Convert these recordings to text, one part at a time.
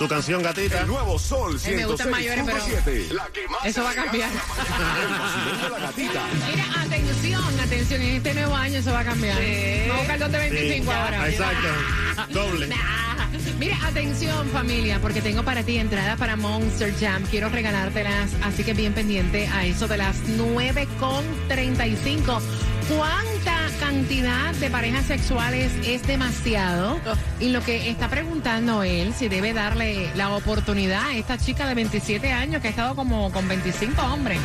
Tu canción, gatita. El nuevo Sol Eh, me gustan mayores, pero 106.7. Eso va a cambiar. De. Mira, atención, atención, en este nuevo año eso va a cambiar. Vamos a buscar 225 Sí, ahora. Exacto. Doble. Mira, atención familia, porque tengo para ti entradas para Monster Jam. Quiero regalártelas, así que bien pendiente a eso de las 9.35. ¿Cuánta cantidad de parejas sexuales es demasiado? Y lo que está preguntando él, si debe darle la oportunidad a esta chica de 27 años que ha estado como con 25 hombres.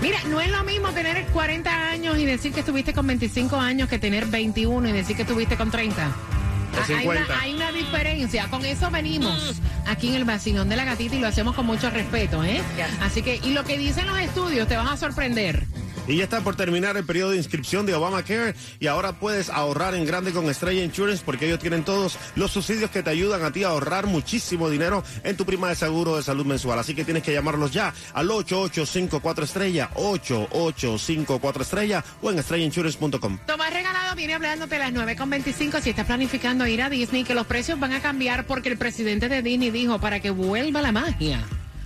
Mira, no es lo mismo tener 40 años y decir que estuviste con 25 años que tener 21 y decir que estuviste con 30. O Hay 50. una, hay una diferencia. Con eso venimos aquí en el vacilón de la gatita y lo hacemos con mucho respeto, ¿eh? Así que, y lo que dicen los estudios, te vas a sorprender. Y ya está por terminar el periodo de inscripción de Obamacare y ahora puedes ahorrar en grande con Estrella Insurance porque ellos tienen todos los subsidios que te ayudan a ti a ahorrar muchísimo dinero en tu prima de seguro de salud mensual. Así que tienes que llamarlos ya al 8854 estrella, 8854 estrella o en estrellainsurance.com. Tomás Regalado viene hablándote a las 9.25 si estás planificando ir a Disney, que los precios van a cambiar porque el presidente de Disney dijo para que vuelva la magia.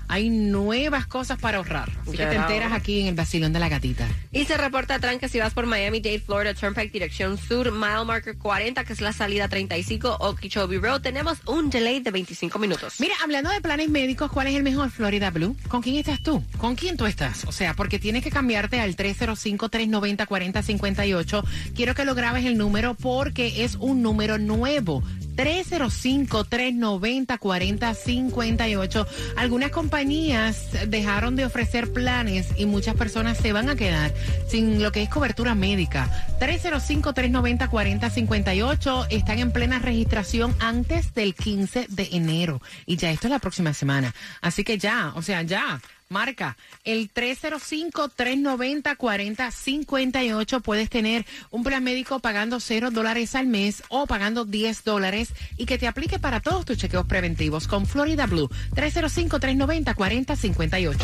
Hay nuevas cosas para ahorrar. Así que te enteras aquí en el vacilón de la gatita. Y se reporta tranque si vas por Miami-Dade, Florida, Turnpike, dirección sur, mile marker 40, que es la salida 35, Okeechobee Road. Tenemos un delay de 25 minutos. Mira, hablando de planes médicos, ¿cuál es el mejor Florida Blue? ¿Con quién estás tú? ¿Con quién tú estás? O sea, porque tienes que cambiarte al 305-390-4058. Quiero que lo grabes el número porque es un número nuevo. 305-390-4058. Algunas compañías dejaron de ofrecer planes y muchas personas se van a quedar sin lo que es cobertura médica. 305-390-4058 están en plena registración antes del 15 de enero. Y ya esto es la próxima semana. Así que ya, o sea, ya. Marca el 305-390-4058. Puedes tener un plan médico pagando 0 dólares al mes o pagando 10 dólares y que te aplique para todos tus chequeos preventivos con Florida Blue. 305-390-4058.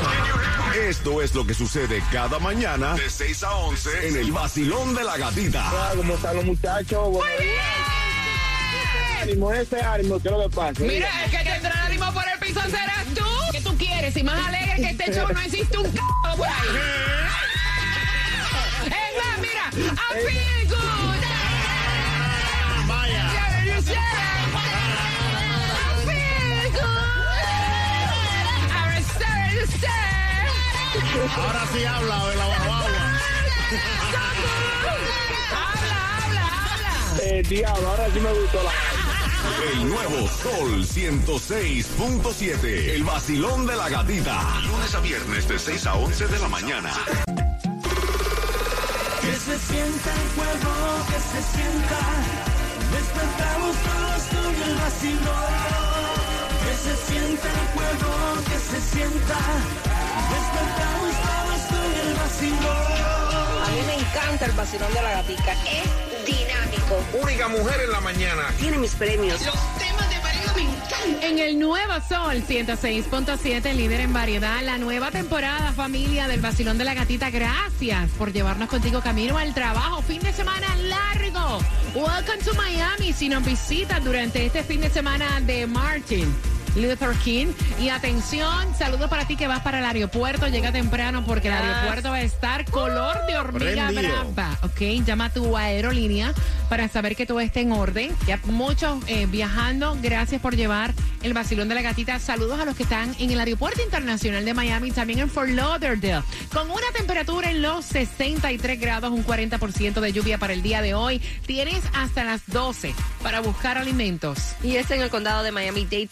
Esto es lo que sucede cada mañana de 6 a 11 en el vacilón de la gatita. ¿Cómo están los muchachos? Buenos días. Ánimo, ese ánimo, ¿qué es lo que pasa? Mira, el que tendrá el ánimo por el piso. ¿Qué Y más alegre que este show no existe un c por ahí. Es más, mira, I feel good. Vaya. Yeah, you say. I feel good. I say, you say. Ahora sí habla de la guagua. Habla, habla, habla. Eh, diablo, ahora sí me gustó la... El nuevo Sol 106.7. El vacilón de la gatita. Lunes a viernes de 6 a 11 de la mañana. Que se sienta el fuego, que se sienta. Despertamos todos con el vacilón. Que se sienta el fuego, que se sienta. Despertamos todos con el vacilón. A mí me encanta el vacilón de la gatica. Es Única mujer en la mañana. Tiene mis premios. En el nuevo Sol 106.7, líder en variedad, la nueva temporada familia del Vacilón de la Gatita. Gracias por llevarnos contigo camino al trabajo. Fin de semana largo. Welcome to Miami. Si nos visitas durante este fin de semana de Martin. Luther King. Y atención, saludos para ti que vas para el aeropuerto. Llega temprano porque el aeropuerto va a estar color de hormiga Prendido. brava. Ok, llama a tu aerolínea para saber que todo esté en orden. Ya muchos eh, viajando. Gracias por llevar el vacilón de la gatita. Saludos a los que están en el Aeropuerto Internacional de Miami, también en Fort Lauderdale, con una temperatura en los 63 grados, un 40% de lluvia para el día de hoy. Tienes hasta las 12 para buscar alimentos. Y es en el condado de Miami-Dade,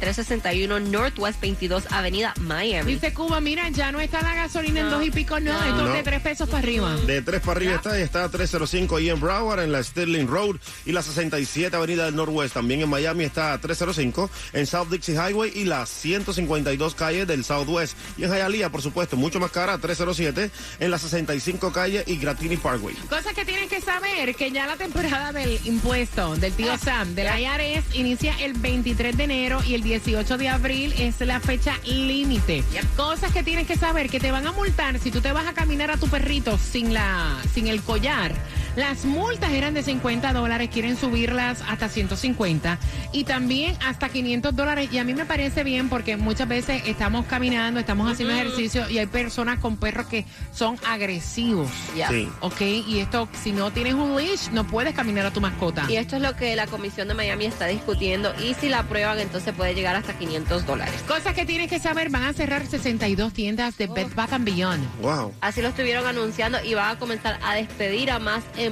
5361 Northwest 22 Avenida Miami. Dice Cuba, mira, ya no está la gasolina en dos y pico, no, esto es de tres pesos para arriba. De 3 para arriba está, y está 305 ahí en Broward, en la Sterling Road y la 67 Avenida del Northwest. También en Miami está 305 en South Dixie Highway y la 152 calle del Southwest. Y en Hialeah, por supuesto, mucho más cara, 307 en la 65 calle y Gratini Parkway. Cosas que tienes que saber, que ya la temporada del impuesto del tío Sam, del IRS, inicia el 23 de enero y el 18 de abril es la fecha límite. Cosas que tienes que saber, que te van a multar si tú te vas a caminar a tu perrito sin, la, sin el collar. Las multas eran de 50 dólares, quieren subirlas hasta 150 y también hasta 500 dólares. Y a mí me parece bien porque muchas veces estamos caminando, estamos haciendo ejercicio y hay personas con perros que son agresivos. Sí. ¿Ok? Y esto, si no tienes un leash, no puedes caminar a tu mascota. Y esto es lo que la Comisión de Miami está discutiendo. Y si la aprueban, entonces puede llegar hasta 500 dólares. Cosas que tienes que saber, van a cerrar 62 tiendas de Bed Bath and Beyond. Wow. Así lo estuvieron anunciando y van a comenzar a despedir a más empleados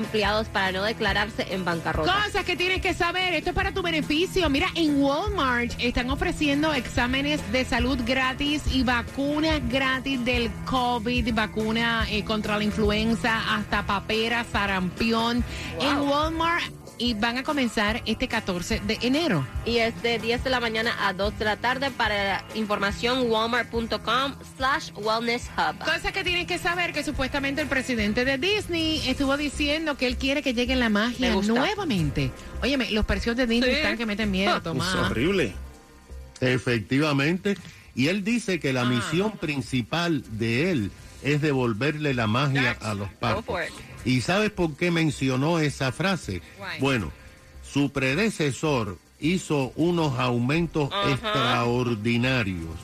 para no declararse en bancarrota. Cosas que tienes que saber, esto es para tu beneficio. Mira, en Walmart están ofreciendo exámenes de salud gratis y vacunas gratis del COVID, vacuna eh, contra la influenza, hasta papera, sarampión. En Walmart y van a comenzar este 14 de enero. Y es de 10 de la mañana a 2 de la tarde. Para información, walmart.com slash wellness hub. Cosas que tienes que saber que supuestamente el presidente de Disney estuvo diciendo que él quiere que llegue la magia nuevamente. Óyeme, los precios de Disney Sí. están que meten miedo, Es Tomás. horrible. Efectivamente. Y él dice que la Ah. misión principal de él es devolverle la magia That's- a los Go for parques. ¿Y sabes por qué mencionó esa frase? Why? Bueno, su predecesor hizo unos aumentos extraordinarios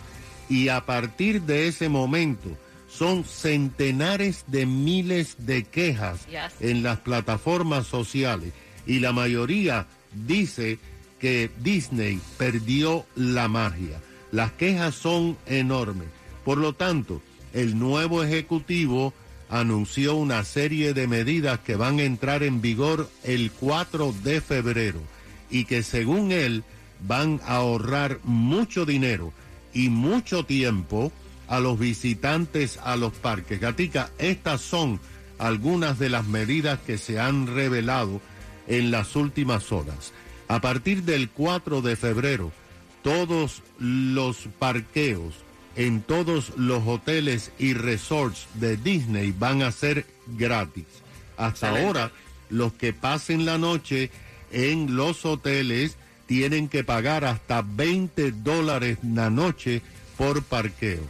y a partir de ese momento son centenares de miles de quejas Yes. en las plataformas sociales y la mayoría dice que Disney perdió la magia. Las quejas son enormes. Por lo tanto, el nuevo ejecutivo anunció una serie de medidas que van a entrar en vigor el 4 de febrero y que según él van a ahorrar mucho dinero y mucho tiempo a los visitantes a los parques. Gatica, estas son algunas de las medidas que se han revelado en las últimas horas. A partir del 4 de febrero, todos los parqueos en todos los hoteles y resorts de Disney van a ser gratis. Hasta ahora, los que pasen la noche en los hoteles tienen que pagar hasta 20 dólares la noche por parqueo.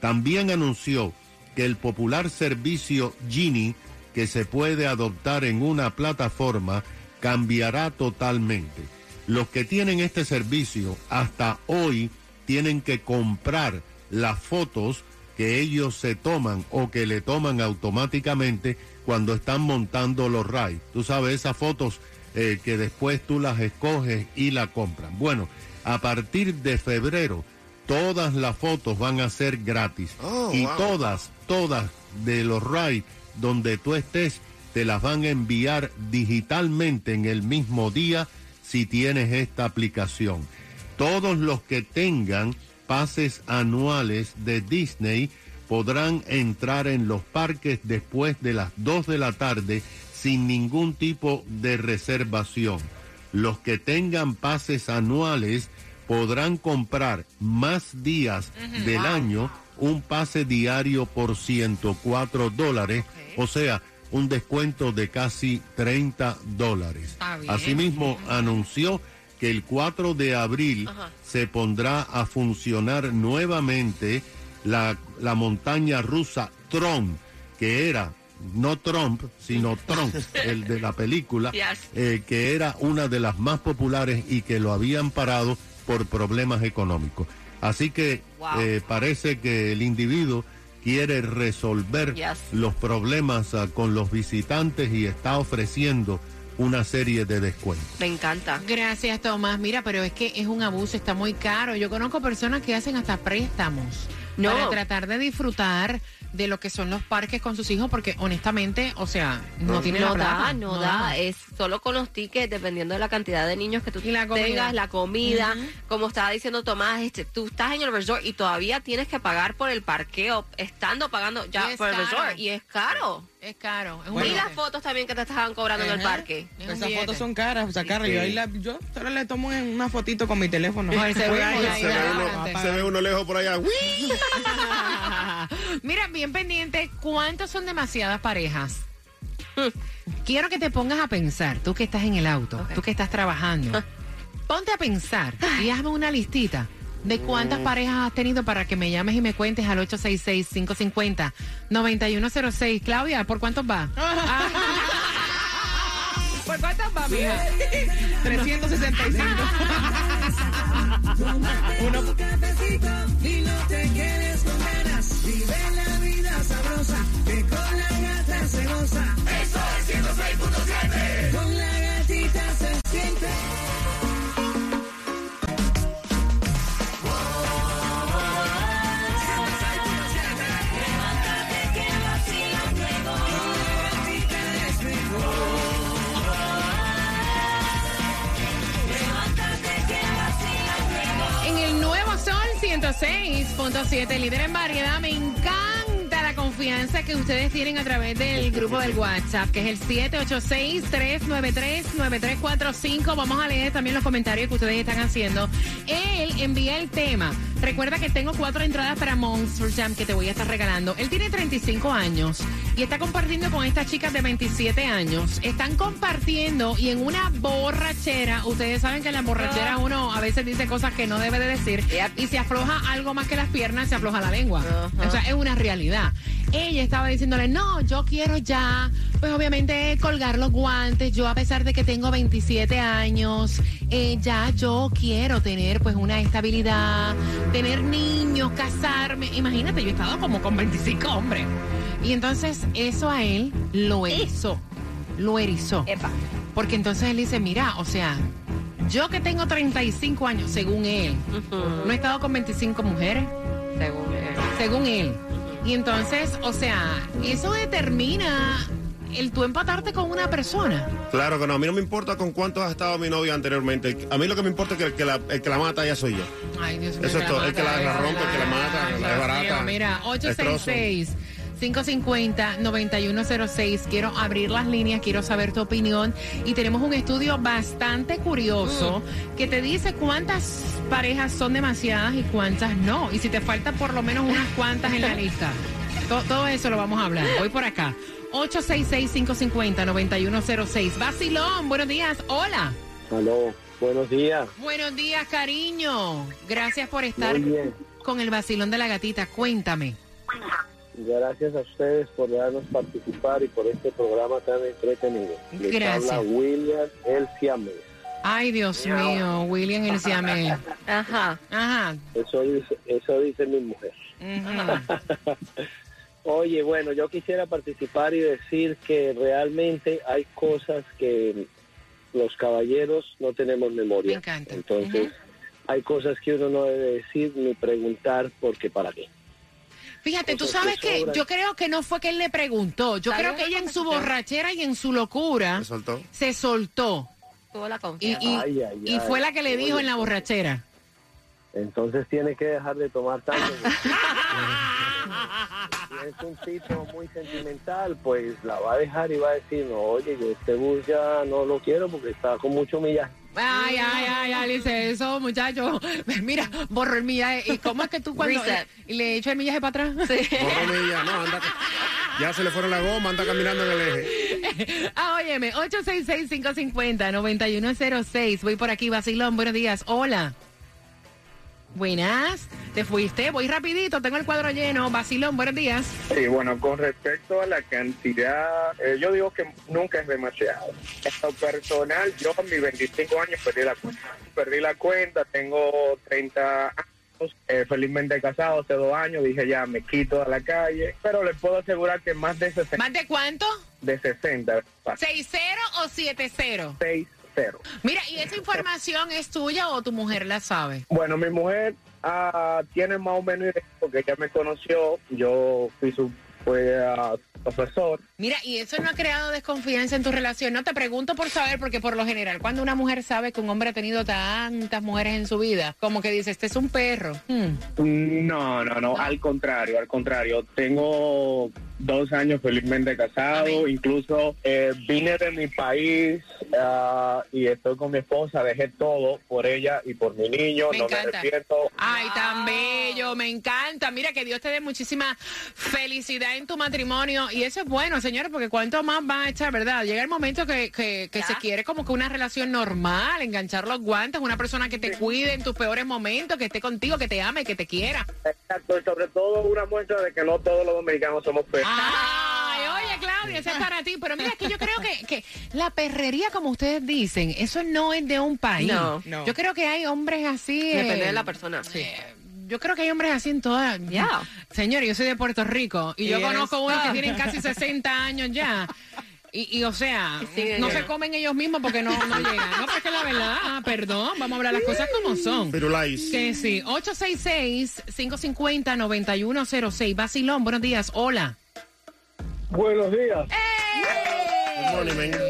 También anunció que el popular servicio Genie, que se puede adoptar en una plataforma, cambiará totalmente. Los que tienen este servicio hasta hoy tienen que comprar las fotos que ellos se toman o que le toman automáticamente cuando están montando los rides. Tú sabes, esas fotos eh, que después tú las escoges y la compran. Bueno, a partir de febrero, todas las fotos van a ser gratis. Oh, y wow. todas, todas de los rides donde tú estés, te las van a enviar digitalmente en el mismo día si tienes esta aplicación. Todos los que tengan pases anuales de Disney podrán entrar en los parques después de las 2 de la tarde sin ningún tipo de reservación. Los que tengan pases anuales podrán comprar más días del año un pase diario por 104 dólares, o sea, un descuento de casi 30 dólares. Asimismo, anunció que el 4 de abril Ajá. se pondrá a funcionar nuevamente la, la montaña rusa Tron, que era no Trump, sino Trump, el de la película, Yes. eh, que era una de las más populares y que lo habían parado por problemas económicos. Así que Wow. eh, parece que el individuo quiere resolver Yes. los problemas ah, con los visitantes y está ofreciendo una serie de descuentos. Me encanta. Gracias, Tomás. Mira, pero es que es un abuso, está muy caro. Yo conozco personas que hacen hasta préstamos No. para tratar de disfrutar de lo que son los parques con sus hijos, porque honestamente, o sea, no, tiene no la plata. da, no, da. Es solo con los tickets, dependiendo de la cantidad de niños que tú Y la tengas, la comida. Como estaba diciendo Tomás, este, tú estás en el resort y todavía tienes que pagar por el parqueo, estando pagando ya por el resort. Y es caro. Es caro. Es y las fotos también que te estaban cobrando en el parque. Es Esas fotos son caras, sacarlas. Sí. Yo, ahí la- yo solo le tomo en una fotito con mi teléfono. Se ve, ahí, uno, adelante. se ve uno lejos por allá. Mira, bien pendiente, ¿cuántos son demasiadas parejas? Quiero que te pongas a pensar, tú que estás en el auto, tú que estás trabajando. Ponte a pensar y hazme una listita de cuántas parejas has tenido para que me llames y me cuentes al 866-550-9106. Claudia, ¿por cuántos va? Ah. ¿Por cuántos va, mija? 365. Uno, que ustedes tienen a través del grupo del WhatsApp, que es el 786-393-9345. Vamos a leer también los comentarios que ustedes están haciendo. Él envía el tema. Recuerda que tengo cuatro entradas para Monster Jam que te voy a estar regalando. Él tiene 35 años y está compartiendo con estas chicas de 27 años. Están compartiendo y en una borrachera, ustedes saben que en la borrachera uno a veces dice cosas que no debe de decir Yep. y se afloja algo más que las piernas, se afloja la lengua. O sea, es una realidad. Ella estaba diciéndole, no, yo quiero ya, pues obviamente colgar los guantes. Yo a pesar de que tengo 27 años, eh, ya yo quiero tener pues una estabilidad, tener niños, casarme. Imagínate, yo he estado como con 25 hombres. Y entonces eso a él lo erizó, lo erizó. Epa. Porque entonces él dice, mira, o sea, yo que tengo 35 años, según él, no he estado con 25 mujeres, Según él. según él. Y entonces, o sea, eso determina el tú empatarte con una persona. Claro que no, a mí no me importa con cuánto has estado mi novia anteriormente. A mí lo que me importa es que el que la, el que la mata ya soy yo. Ay, Dios mío. Eso es todo, el que la- la ay, rompe, el que la mata, la Dios desbarata, mío, Mira, destrozo. 866 550-9106. Quiero abrir las líneas, quiero saber tu opinión. Y tenemos un estudio bastante curioso que te dice cuántas parejas son demasiadas y cuántas no. Y si te falta por lo menos unas cuantas en la lista. To- todo eso lo vamos a hablar. Voy por acá. 866-550-9106. Basilón, buenos días. Hola. Aló, buenos días. Buenos días, cariño. Gracias por estar con el vacilón de la gatita. Cuéntame. Gracias a ustedes por darnos participar y por este programa tan entretenido. Les Gracias. habla William El Siamés. Ay, Dios mío, William el Siamés. Ajá. Ajá. Eso dice, eso dice mi mujer. ujú. Oye, bueno, yo quisiera participar y decir que realmente hay cosas que los caballeros no tenemos memoria. Me encanta. Entonces, hay cosas que uno no debe decir ni preguntar porque para qué. Fíjate, tú sabes que yo creo que no fue que él le preguntó. Yo creo que ella en su borrachera y en su locura ¿Me soltó? se soltó. Tuvo la Y, confianza. y- Ay, ay, y ay. fue la que le dijo en la borrachera. Entonces tiene que dejar de tomar tanto. si es un tipo muy sentimental, pues la va a dejar y va a decir, no, oye, yo este bus ya no lo quiero porque está con mucho millaje. Ay, ay, ay, Alice, eso, muchacho. Mira, borró el millaje. ¿Y cómo es que tú cuando Reset. y le echo el millaje para atrás? Borró milla, no, anda. Ya se le fueron la goma, anda caminando en el eje. Ah, óyeme, 866-550-9106. Voy por aquí, Basilón, buenos días. Hola. Buenas, ¿te fuiste? Voy rapidito, tengo el cuadro lleno. Basilón, buenos días. Sí, bueno, con respecto a la cantidad, eh, yo digo que nunca es demasiado. En lo personal, yo a mis 25 años perdí la cuenta. Perdí la cuenta, tengo 30 años, eh, felizmente casado hace dos años, dije ya me quito a la calle, pero les puedo asegurar que más de 60, ¿Más de cuánto? de 60. ¿6-0 o 7-0? 6-0. Mira, ¿y esa información es tuya o tu mujer la sabe? Bueno, mi mujer ah, tiene más o menos idea porque ella me conoció. Yo fui su fue, ah, profesor. Mira, y eso no ha creado desconfianza en tu relación. No te pregunto por saber, porque por lo general, cuando una mujer sabe que un hombre ha tenido tantas mujeres en su vida, como que dice, este es un perro. Hmm. No, no, no, al contrario, al contrario. Tengo dos años felizmente casado, incluso eh, vine de mi país ah, y estoy con mi esposa, dejé todo por ella y por mi niño, Me no encanta. me arrepiento. Ay, tan bello, me encanta. Mira, que Dios te dé muchísima felicidad en tu matrimonio. Y eso es bueno, señores, porque cuánto más va a echar, ¿verdad? Llega el momento que, que, que se quiere como que una relación normal, enganchar los guantes, una persona que te cuide en tus peores momentos, que esté contigo, que te ame, que te quiera. Exacto, y sobre todo una muestra de que no todos los dominicanos somos perros. Ay, oye, Claudia, ese es para ti. Pero mira, que yo creo que, que la perrería, como ustedes dicen, eso no es de un país. No, no. Yo creo que hay hombres así. Depende eh, de la persona. Sí. Yo creo que hay hombres así en todas. Ya. Señor, yo soy de Puerto Rico y yo Yes. conozco unos que tienen casi 60 años ya. Y, y, o sea, no se comen ellos mismos porque no, no llegan. No, pero es que la verdad, ah, perdón, vamos a hablar las cosas como son. Firulais. Que sí, 866-550-9106. Basilón, buenos días, hola. Buenos días. Good morning, man.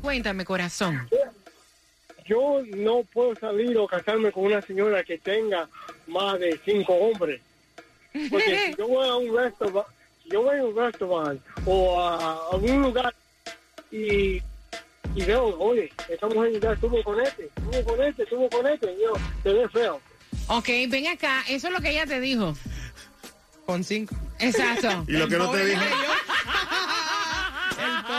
Cuéntame, corazón. Yo no puedo salir o casarme con una señora que tenga más de cinco hombres. Porque si yo voy a un restaurante, si yo voy a un restaurante o a algún lugar y, y veo, oye, esta mujer ya estuvo con este, estuvo con este, estuvo con este, y yo, te ve feo. Ok, ven acá, eso es lo que ella te dijo. Con cinco. Exacto. Y lo que no te dije.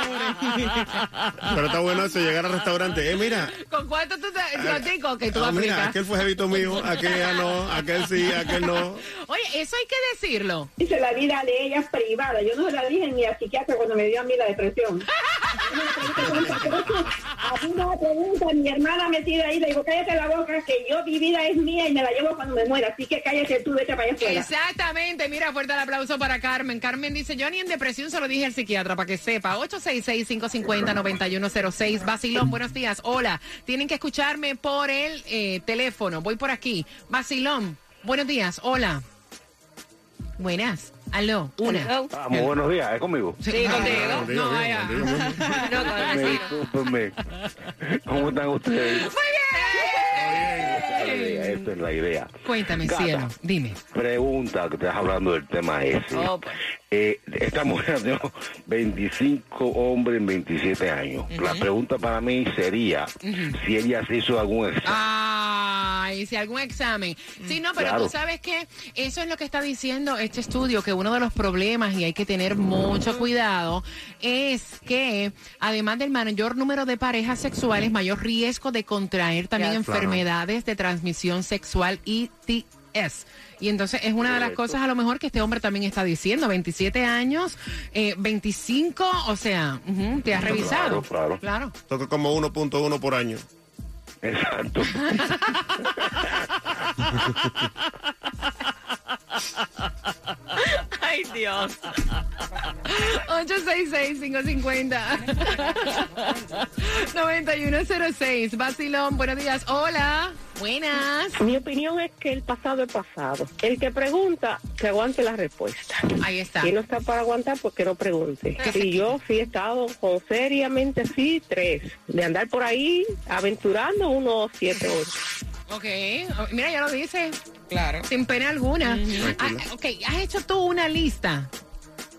Pero está bueno eso, llegar al restaurante. Eh, mira. ¿Con cuánto tú te contigo que tú ah, aplicas? mira, aquel fue jevito mío, aquella no, aquel sí, aquel no. Oye, eso hay que decirlo. Dice la vida de ella es privada. Yo no se la dije ni al psiquiatra cuando me dio a mí la depresión. Me pregunta, mi hermana metida ahí, le digo, cállate la boca, que yo, mi vida es mía y me la llevo cuando me muera. Así que cállate tú, vete para allá. Exactamente, mira, fuerte el aplauso para Carmen. Carmen dice, yo ni en depresión se lo dije al psiquiatra para que sepa. 866-550-9106. Basilón, buenos días. Hola, tienen que escucharme por el eh, teléfono. Voy por aquí. Basilón, buenos días. Hola. Buenas. Aló, una. Hello. Ah, muy buenos días, ¿es conmigo? Sí, contigo. No, vaya. No, Me vecino. discúlpenme. ¿Cómo están ustedes? Muy la idea, bien. Esta es la idea. Cuéntame, Gata, cielo. Dime. Pregunta que estás hablando del tema ese. Oh, pues. Eh, esta mujer tiene 25 hombres en 27 años. La pregunta para mí sería si ella se hizo algún examen. Ay, si algún examen. Sí, no, pero Claro. tú sabes que eso es lo que está diciendo este estudio, que uno de los problemas, y hay que tener mucho cuidado, es que además del mayor número de parejas sexuales, mayor riesgo de contraer también enfermedades de transmisión sexual ITS. Y entonces es una de las cosas a lo mejor que este hombre también está diciendo, 27 años, eh, 25, o sea, ujú, te has revisado. claro. Claro. Toca como 1.1 por año. Exacto. Ay, Dios. 866-550-9106. Basilón, buenos días. Hola. Buenas. Mi opinión es que el pasado es pasado. El que pregunta, que aguante la respuesta. Ahí está. Si no está para aguantar, pues que no pregunte. Y yo sí he estado con seriamente, sí, tres. De andar por ahí aventurando unos siete, ocho. Ok. Mira, ya lo dice. Claro. Sin pena alguna. Ah, ok, has hecho tú una lista.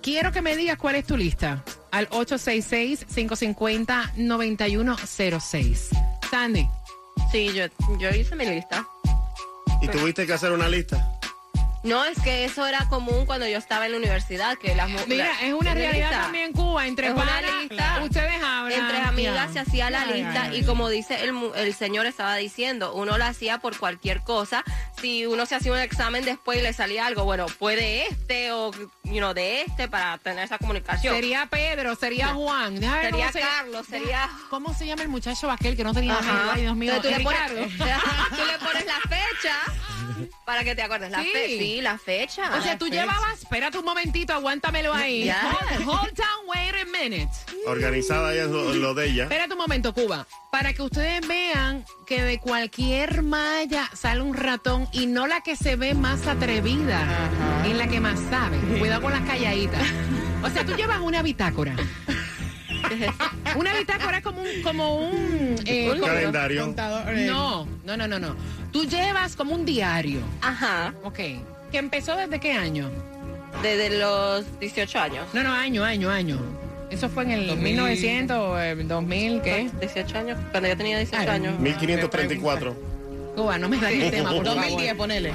Quiero que me digas cuál es tu lista. Al 866-550-9106. Sandy. Sí, yo, yo hice mi lista. ¿Y tuviste que hacer una lista? No, es que eso era común cuando yo estaba en la universidad, que las mu- Mira, la- es una realidad lista. también en Cuba. Entre Es una panas, lista. ustedes hablan. Entre amigas se hacía la Ya, lista ya, y como dice el, el señor estaba diciendo, uno la hacía por cualquier cosa. Si uno se hacía un examen después y le salía algo, bueno, fue de este o you know, de este para tener esa comunicación. Sería Pedro, sería Juan. Déjame ver Sería se- Carlos, sería- ¿Cómo se llama el muchacho aquel que no tenía? Ay, Dios mío. Entonces tú, le pones, Ricardo. tú le pones la fecha para que te acuerdes. La Sí. fe- sí, la fecha. O sea, tú llevabas, espérate un momentito, aguántamelo ahí. Ya. Hold, hold on, wait a minute. Organizada es lo, lo de ella. Espérate un momento, Cuba. Para que ustedes vean que de cualquier malla sale un ratón y no la que se ve más atrevida, es la que más sabe. Cuidado con las calladitas. O sea, tú llevas una bitácora. Una bitácora es como un, como un, eh, Un como- calendario. Contador, eh, No, no, no, no, no. Tú llevas como un diario. Ajá. Ok. ¿Que empezó desde qué año? Desde los 18 años. No, no, año, año, año. Eso fue en el 2000. 1900 o el 2000, ¿qué? 18 años. Cuando yo tenía 18 Ay, años. 1534. Cuba, no me dañes el tema, por 2010, favor. ponele.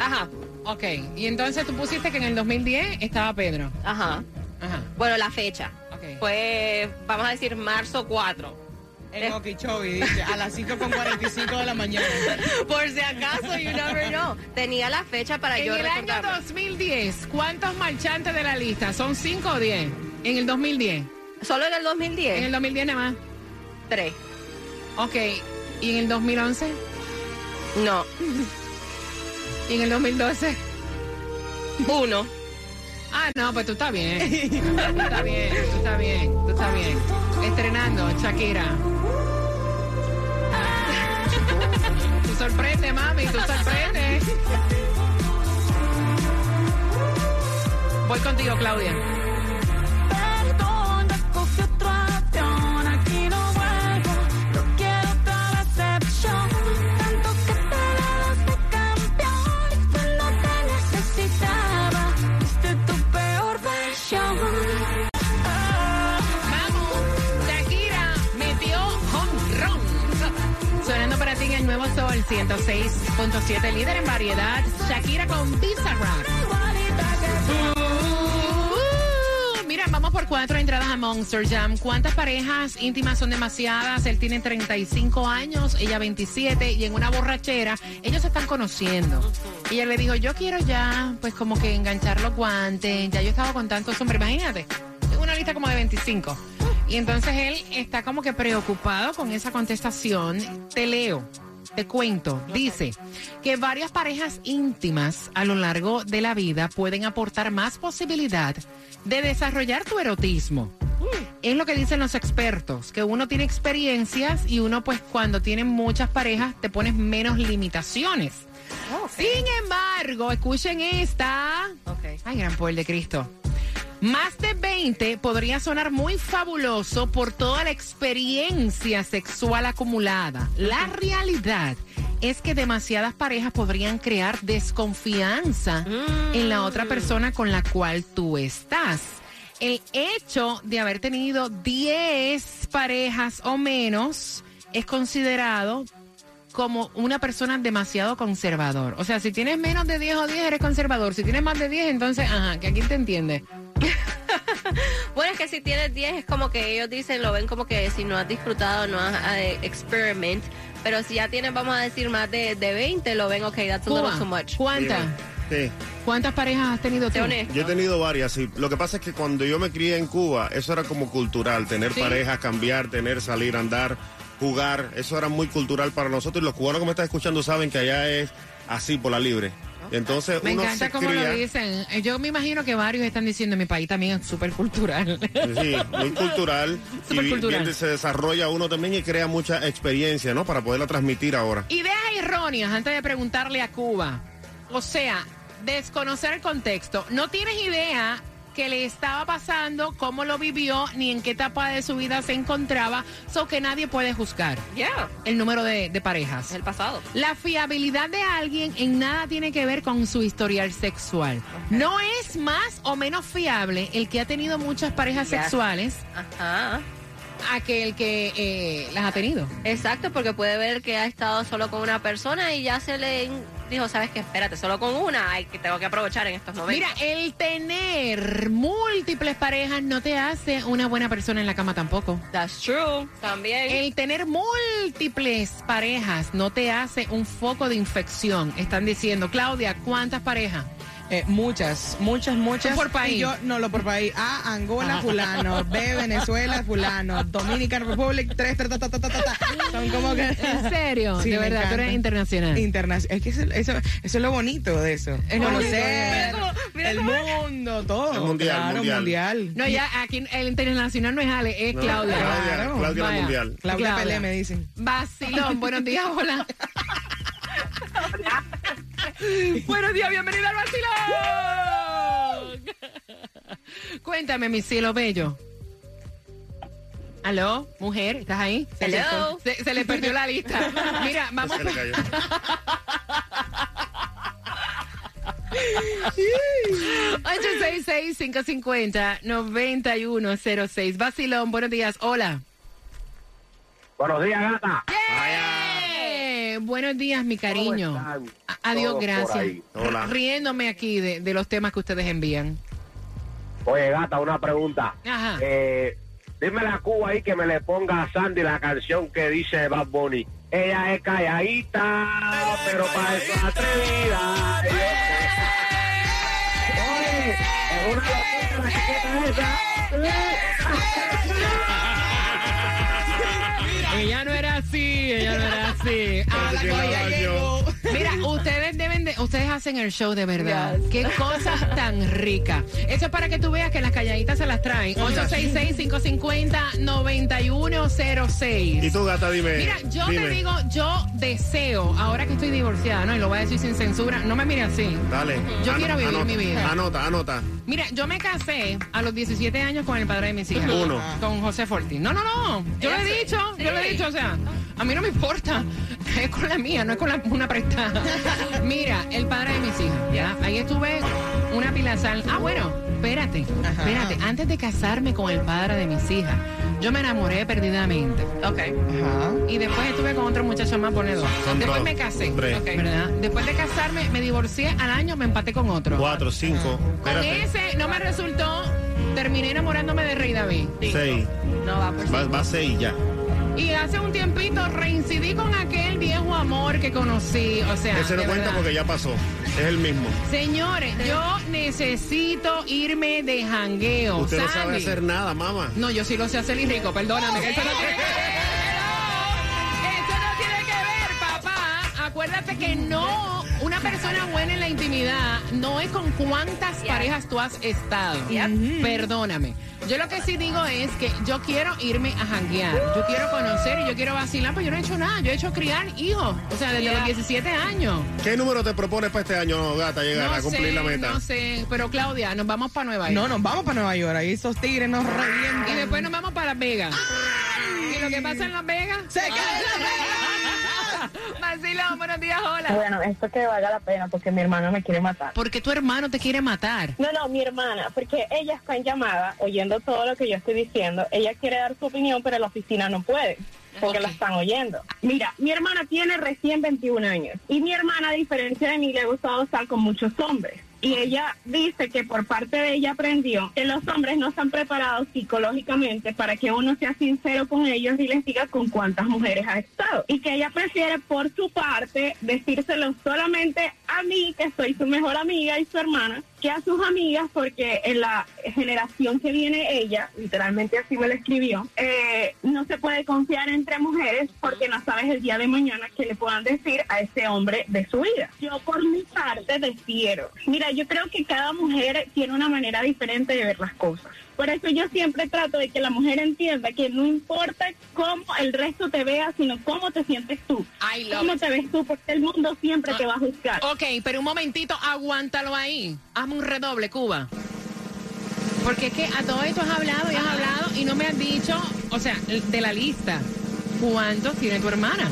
Ajá. Ok, y entonces tú pusiste que en el 2010 estaba Pedro. Ajá. Ajá. Bueno, la fecha. Ok. Fue, vamos a decir, marzo 4. En Okeechobee, dice, a las 5.45 de la mañana. Por si acaso, you never know. Tenía la fecha para En yo el año recordarme. 2010, ¿cuántos marchantes de la lista? ¿Son 5 o 10? En el 2010. Solo en el 2010. En el 2010 nada más. Tres. Ok, ¿y en el 2011? No. ¿Y en el 2012? Uno. Ah, no, pues tú estás bien. Tú estás bien, tú estás bien, tú estás bien. Estrenando, Shakira. Tú sorprende, mami, tú sorprende. Voy contigo, Claudia. Nuevo Sol 106.7, líder en variedad. Shakira con Bizarrap. Uh, vamos por cuatro entradas a Monster Jam. ¿Cuántas parejas íntimas son demasiadas? Él tiene 35 años, ella 27, y en una borrachera ellos se están conociendo. Y ella le dijo, yo quiero ya, pues como que enganchar los guantes. Ya yo he estado con tantos hombres, imagínate. Tengo una lista como de 25. Y entonces él está como que preocupado con esa contestación. Te leo. Te cuento, dice que varias parejas íntimas a lo largo de la vida pueden aportar más posibilidad de desarrollar tu erotismo. Es lo que dicen los expertos, que uno tiene experiencias y uno pues cuando tiene muchas parejas te pones menos limitaciones. Sin embargo, escuchen esta. Ay, gran poder de Cristo. Más de 20 podría sonar muy fabuloso por toda la experiencia sexual acumulada. La realidad es que demasiadas parejas podrían crear desconfianza en la otra persona con la cual tú estás. El hecho de haber tenido 10 parejas o menos es considerado como una persona demasiado conservador. O sea, si tienes menos de 10 o 10 eres conservador. Si tienes más de 10, entonces, ajá, que aquí te entiende. Bueno, es que si tienes 10 es como que ellos dicen, lo ven como que si no has disfrutado, no has eh, experiment. Pero si ya tienes, vamos a decir, más de, de 20, lo ven, ok, that's a Cuba, little too much. ¿Cuántas? Sí. ¿Cuántas parejas has tenido tú? Yo he tenido varias, sí. Lo que pasa es que cuando yo me crié en Cuba, eso era como cultural, tener Sí. parejas, cambiar, tener, salir, andar, jugar, eso era muy cultural para nosotros y los cubanos que me están escuchando saben que allá es así por la libre. Entonces Me uno encanta se cómo cría, lo dicen. Eh, Yo me imagino que varios están diciendo en mi país también es súper cultural. Sí, muy cultural. y cultural. bien se desarrolla uno también y crea mucha experiencia, ¿no? Para poderla transmitir ahora. Ideas erróneas antes de preguntarle a Cuba. O sea, desconocer el contexto. No tienes idea qué le estaba pasando, cómo lo vivió, ni en qué etapa de su vida se encontraba, so que nadie puede juzgar Yeah, el número de, de parejas. el pasado. La fiabilidad de alguien en nada tiene que ver con su historial sexual. No es más o menos fiable el que ha tenido muchas parejas Yes. sexuales Ajá. a que el que eh, las ha tenido. Exacto, porque puede ver que ha estado solo con una persona y ya se le dijo, sabes que espérate, solo con una, ay, que tengo que aprovechar en estos momentos. Mira, el tener múltiples parejas no te hace una buena persona en la cama tampoco. That's true. También. El tener múltiples parejas no te hace un foco de infección. Están diciendo, Claudia, ¿cuántas parejas? Eh, muchas, muchas, muchas. Por país. Y yo, no, lo por país. A, Angola, fulano. B, Venezuela, fulano. Dominican Republic, tres, ta, ta, ta, ta, ta, ta. Son como que... ¿En serio? Sí, de verdad, tú eres internacional. Internacional. Es que eso, eso, eso es lo bonito de eso. Es lo bonito. Conocer el mundo, todo. El mundial, Claro, mundial. mundial. No, ya aquí el internacional no es Ale, es No, Claudia. Claudia, Claudia la mundial. Claudia Claudia. Pelé me dicen. Vacilón, buenos días, hola. buenos días, bienvenida al vacilón. Cuéntame, mi cielo bello. ¿Aló? Mujer, ¿estás ahí? Se, Hello. se- se le perdió la lista. Mira, vamos. Se le cayó. seis 550 9106 Vacilón, buenos días. Hola. Buenos días, gata. Eh, buenos días, mi cariño. Adiós, gracias. Riéndome aquí de, de los temas que ustedes envían. Oye, gata, una pregunta. Ajá. Eh, dime la Cuba ahí que me le ponga a Sandy la canción que dice Bad Bunny. Ella es calladita, pero para eso es atrevida. Oye, es una locura la chiquita esa. Que la bañó. Mira, ustedes deben de, ustedes hacen el show de verdad. Qué cosas tan ricas. Eso es para que tú veas que las calladitas se las traen. 866-550-9106. Y tú, gata, dime. Mira, yo dime. te digo, yo deseo, ahora que estoy divorciada, ¿no? Y lo voy a decir sin censura, no me mire así. Dale. Yo Ano- quiero vivir anota, mi vida. Anota, anota. Mira, yo me casé a los 17 años con el padre de mis hijas. Uno. Con José Fortín. No, no, no. Yo lo he dicho, yo lo he dicho, o sea, a mí no me importa. Es con la mía, no es con la- una prestada. Mira, el padre de mis hijas, ¿ya? Ahí estuve una pila de sal. Ah, bueno, espérate, Ajá. espérate. Antes de casarme con el padre de mis hijas, yo me enamoré perdidamente. Ok. Ajá. Y después estuve con otro muchacho más, pone dos. Son Después dos. me casé. Tres. Ok. ¿verdad? Después de casarme, me divorcié al año, me empaté con otro. Cuatro, cinco. Con Espérate. ese no me resultó. Terminé enamorándome de Rey David. Seis. No va por Va, cinco. va a seis ya. Y hace un tiempito reincidí con aquel viejo amor que conocí. O sea, Ese no cuenta verdad. porque ya pasó. Es el mismo. Señores, yo necesito irme de jangueo. Usted no sabe hacer nada, mamá. No, yo sí lo sé hacer y rico, perdóname. que Eso no tiene que ver. Eso no tiene que ver, papá. Acuérdate que no, una persona buena en la intimidad no es con cuántas parejas tú has estado. Perdóname. Yo lo que sí digo es que yo quiero irme a janguear. Yo quiero conocer y yo quiero vacilar, pero yo no he hecho nada. Yo he hecho criar hijos. O sea, desde los 17 años. ¿Qué número te propones para este año, gata, llegar No a cumplir sé, la meta? no sé. Pero Claudia, nos vamos para Nueva York. No, nos vamos para Nueva York. Ahí esos tigres nos revientan. Y después nos vamos para Las Vegas. ¿Y lo que pasa en Las Vegas? ¡Se cae la Vegas! Vacilón, buenos días, hola. Bueno, esto que valga la pena porque mi hermano me quiere matar. Porque tu hermano te quiere matar. No, no, mi hermana, porque ella está en llamada oyendo todo lo que yo estoy diciendo. Ella quiere dar su opinión, pero la oficina no puede. Porque Ok. la están oyendo. Mira, mi hermana tiene recién 21 años. Y mi hermana, a diferencia de mí, le ha gustado estar con muchos hombres. Y ella dice que por parte de ella aprendió que los hombres no están preparados psicológicamente para que uno sea sincero con ellos y les diga con cuántas mujeres ha estado. Y que ella prefiere por su parte decírselo solamente a mí, que soy su mejor amiga y su hermana, que a sus amigas, porque en la generación que viene ella, literalmente así me lo escribió, eh, no se puede confiar entre mujeres porque no sabes el día de mañana qué le puedan decir a ese hombre de su vida. Yo por mi parte difiero. Mira, yo creo que cada mujer tiene una manera diferente de ver las cosas. Por eso yo siempre trato de que la mujer entienda que no importa cómo el resto te vea, sino cómo te sientes tú. ¿Cómo it. te ves tú? Porque el mundo siempre te va a juzgar. Ok, pero un momentito, aguántalo ahí. Hazme un redoble, Cuba. Porque es que a todo esto has hablado y has hablado y no me has dicho, o sea, de la lista, ¿cuántos tiene tu hermana?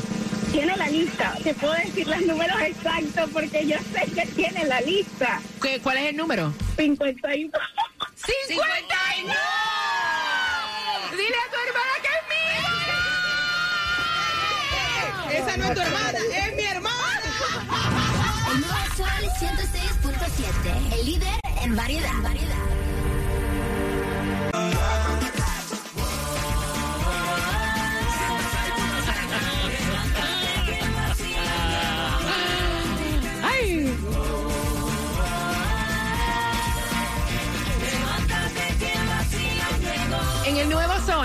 Tiene la lista. Te puedo decir los números exactos porque yo sé que tiene la lista. ¿Qué, ¿Cuál es el número? 52. ¡52! Dile a tu hermana que es mía. Esa no es tu hermana, es mi hermana. El nuevo Sol 106.7. El líder en variedad. variedad.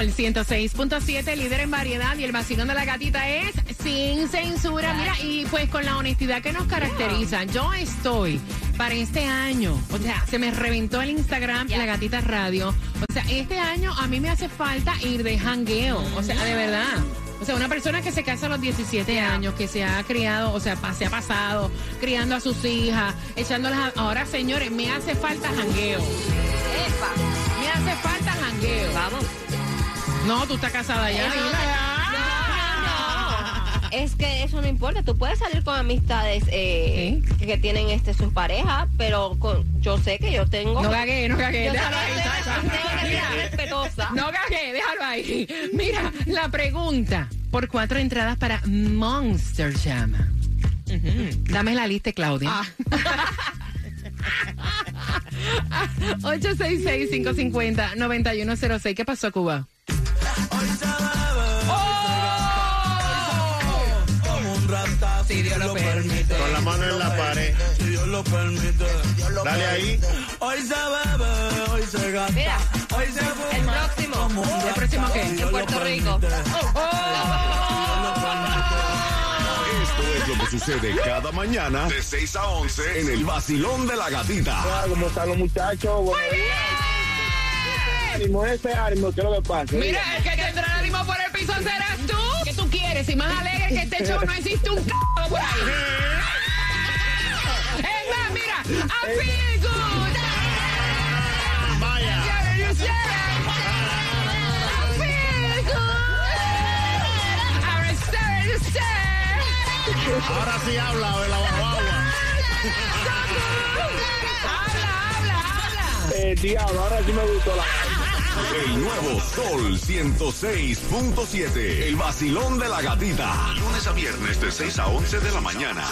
Sol 106.7, líder en variedad y el vacilón de la gatita es sin censura. Mira, y pues con la honestidad que nos caracteriza, yo estoy para este año, o sea, se me reventó el Instagram La Gatita Radio. O sea, este año a mí me hace falta ir de jangueo, o sea, de verdad. O sea, una persona que se casa a los 17 años, que se ha criado, o sea, se ha pasado criando a sus hijas, echándolas a... Ahora, señores, me hace falta jangueo. Me hace falta jangueo. Vamos. No, tú estás casada ya. Es que eso no importa. Tú puedes salir con amistades eh, que tienen este sus parejas, pero con, yo sé que yo tengo. No gagué, no gagué. Yo Déjalo ahí. No gagué, déjalo ahí. Mira, la pregunta por cuatro entradas para Monster Jam. Dame la lista, Claudia. 866-550-9106. ¿Qué pasó, Cuba? Si Dios lo permite. Con la mano en la pared. Si Dios lo permite. Dale ahí. Hoy se bebe, hoy se gasta. Mira, hoy se fuma. el próximo. ¿El próximo qué? En Puerto Rico. Esto es lo que sucede cada mañana de 6 a 11 en el vacilón de la gatita. ¿Cómo están los muchachos? Buenos días. Ánimo, ese ánimo, ¿qué es lo que pasa? Mira, el que serás tú. ¿Qué tú quieres? Y más alegre que este show no existe un c por ahí. Es más, mira, I feel good. Vaya. I feel good. I'm to. Ahora sí habla de la guagua. Habla, habla, habla. Eh, diablo, ahora sí me gustó la... El nuevo Sol 106.7. El vacilón de la gatita. Lunes a viernes de 6 a 11 de la mañana.